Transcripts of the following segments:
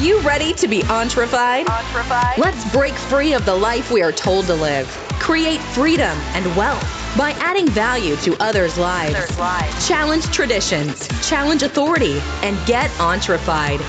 you ready to be entrefied? Let's break free of the life we are told to live. Create freedom and wealth by adding value to others' lives. Challenge traditions, challenge authority, and get entrefied.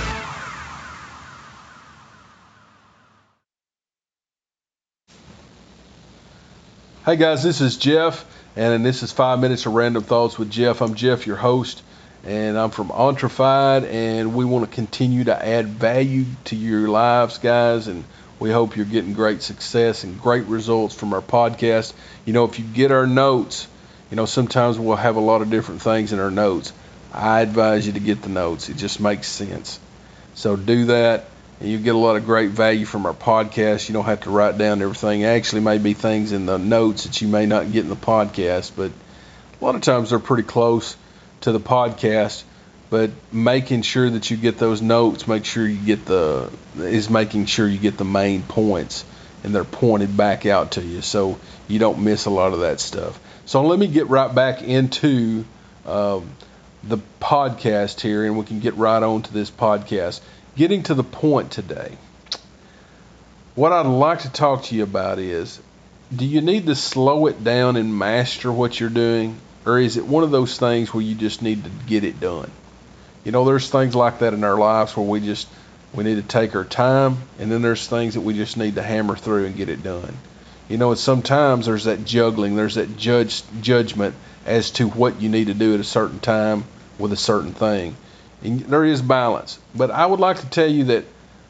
Hey guys, this is Jeff, and this is Five Minutes of Random Thoughts with Jeff. I'm Jeff, your host, and I'm from Entrefied, and we want to continue to add value to your lives, guys, and we hope you're getting great success and great results from our podcast. You know, if you get our notes, you know, sometimes we'll have a lot of different things in our notes. I advise you to get the notes, it just makes sense. So do that and you get a lot of great value from our podcast. You don't have to write down everything. Actually, may be things in the notes that you may not get in the podcast, but a lot of times they're pretty close to the podcast. But making sure that you get those notes, make sure you get the is making sure you get the main points and they're pointed back out to you, so you don't miss a lot of that stuff. So let me get right back into um, the podcast here, and we can get right on to this podcast getting to the point today, what I'd like to talk to you about is do you need to slow it down and master what you're doing? Or is it one of those things where you just need to get it done? You know, there's things like that in our lives where we just we need to take our time, and then there's things that we just need to hammer through and get it done. You know, and sometimes there's that juggling, there's that judge judgment as to what you need to do at a certain time with a certain thing. And there is balance. But I would like to tell you that,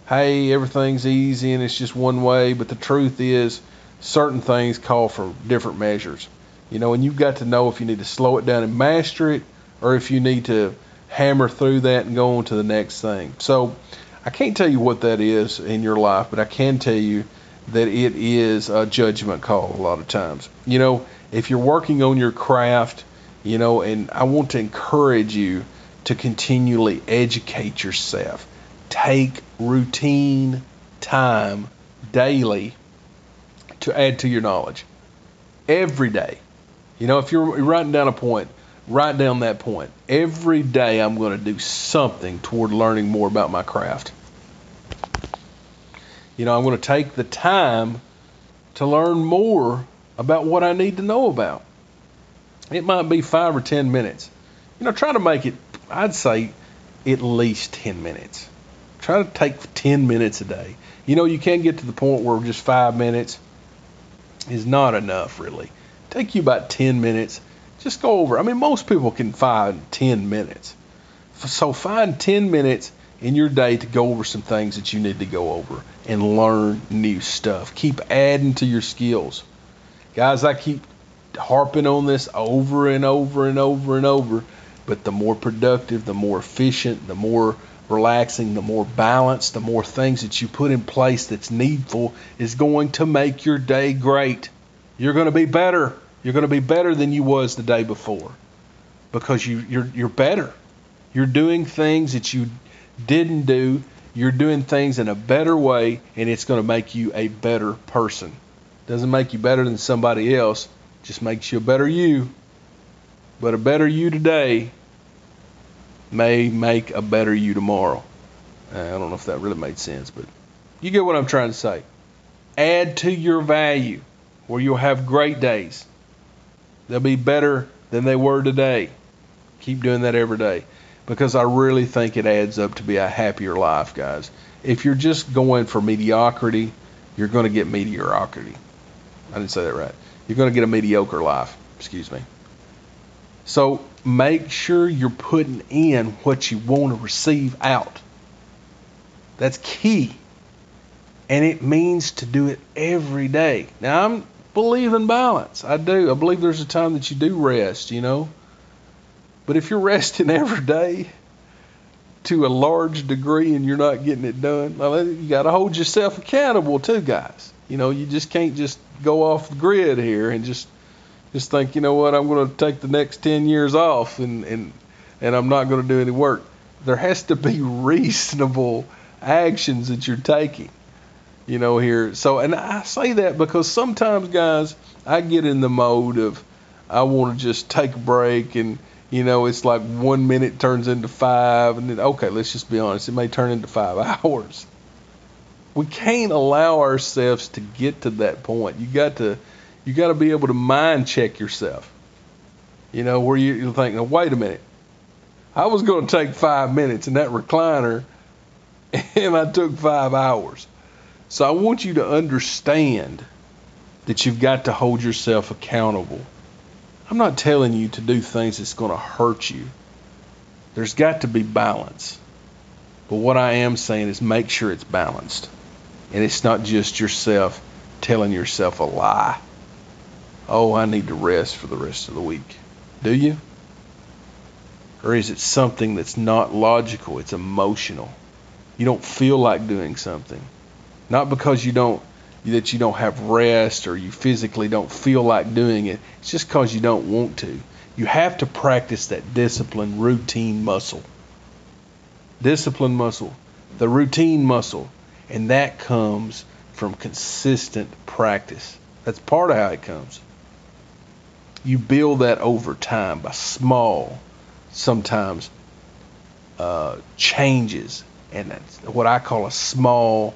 hey, everything's easy and it's just one way. But the truth is, certain things call for different measures. You know, and you've got to know if you need to slow it down and master it, or if you need to hammer through that and go on to the next thing. So I can't tell you what that is in your life, but I can tell you that it is a judgment call a lot of times. You know, if you're working on your craft, you know, and I want to encourage you to continually educate yourself. Take routine time daily to add to your knowledge. Every day. You know, if you're writing down a point, write down that point. Every day I'm going to do something toward learning more about my craft. You know, I'm going to take the time to learn more about what I need to know about. It might be five or ten minutes. You know, try to make it I'd say at least 10 minutes. Try to take 10 minutes a day. You know, you can get to the point where just five minutes is not enough, really. Take you about 10 minutes. Just go over. I mean, most people can find 10 minutes. So find 10 minutes in your day to go over some things that you need to go over and learn new stuff. Keep adding to your skills. Guys, I keep harping on this over and over and over and over but the more productive, the more efficient, the more relaxing, the more balanced, the more things that you put in place that's needful is going to make your day great. You're going to be better. You're going to be better than you was the day before because you, you're you're better. You're doing things that you didn't do. You're doing things in a better way, and it's going to make you a better person. Doesn't make you better than somebody else. Just makes you a better you. But a better you today may make a better you tomorrow. Uh, I don't know if that really made sense, but you get what I'm trying to say. Add to your value where you'll have great days. They'll be better than they were today. Keep doing that every day because I really think it adds up to be a happier life, guys. If you're just going for mediocrity, you're going to get mediocrity. I didn't say that right. You're going to get a mediocre life. Excuse me. So make sure you're putting in what you want to receive out. That's key. And it means to do it every day. Now, I'm believe in balance. I do. I believe there's a time that you do rest, you know. But if you're resting every day to a large degree and you're not getting it done, well, you got to hold yourself accountable too, guys. You know, you just can't just go off the grid here and just just think, you know what, I'm going to take the next 10 years off and, and, and I'm not going to do any work. There has to be reasonable actions that you're taking, you know, here. So, and I say that because sometimes, guys, I get in the mode of I want to just take a break and, You know, it's like one minute turns into five, and then, okay, let's just be honest, it may turn into five hours. We can't allow ourselves to get to that point. You got to, you got to be able to mind check yourself. You know, where you, you think, wait a minute, I was going to take five minutes in that recliner, and I took five hours. So I want you to understand that you've got to hold yourself accountable. I'm not telling you to do things that's going to hurt you. There's got to be balance. But what I am saying is make sure it's balanced. And it's not just yourself telling yourself a lie. Oh, I need to rest for the rest of the week. Do you? Or is it something that's not logical? It's emotional. You don't feel like doing something. Not because you don't that you don't have rest or you physically don't feel like doing it. It's just because you don't want to. You have to practice that discipline routine muscle. Discipline muscle, the routine muscle, and that comes from consistent practice. That's part of how it comes. You build that over time by small, sometimes uh, changes, and that's what I call a small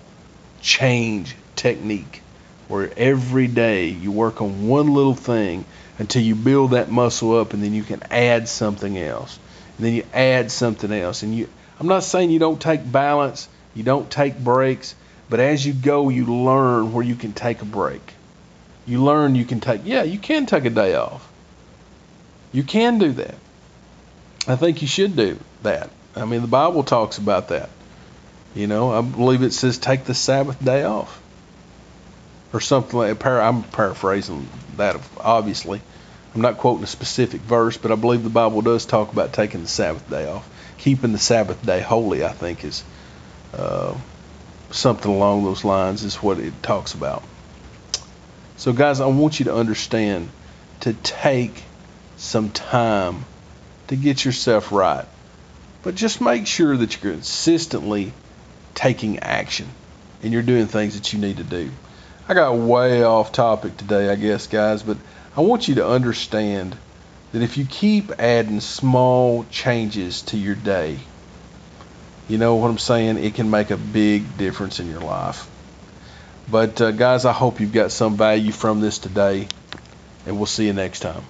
change technique where every day you work on one little thing until you build that muscle up and then you can add something else. And then you add something else. And you I'm not saying you don't take balance you don't take breaks but as you go you learn where you can take a break. You learn you can take yeah you can take a day off. You can do that. I think you should do that. I mean the Bible talks about that you know, I believe it says take the Sabbath day off or something like I'm paraphrasing that obviously. I'm not quoting a specific verse, but I believe the Bible does talk about taking the Sabbath day off. Keeping the Sabbath day holy, I think, is uh, something along those lines, is what it talks about. So, guys, I want you to understand to take some time to get yourself right. But just make sure that you're consistently taking action and you're doing things that you need to do. I got way off topic today, I guess, guys, but I want you to understand that if you keep adding small changes to your day, you know what I'm saying? It can make a big difference in your life. But, uh, guys, I hope you've got some value from this today, and we'll see you next time.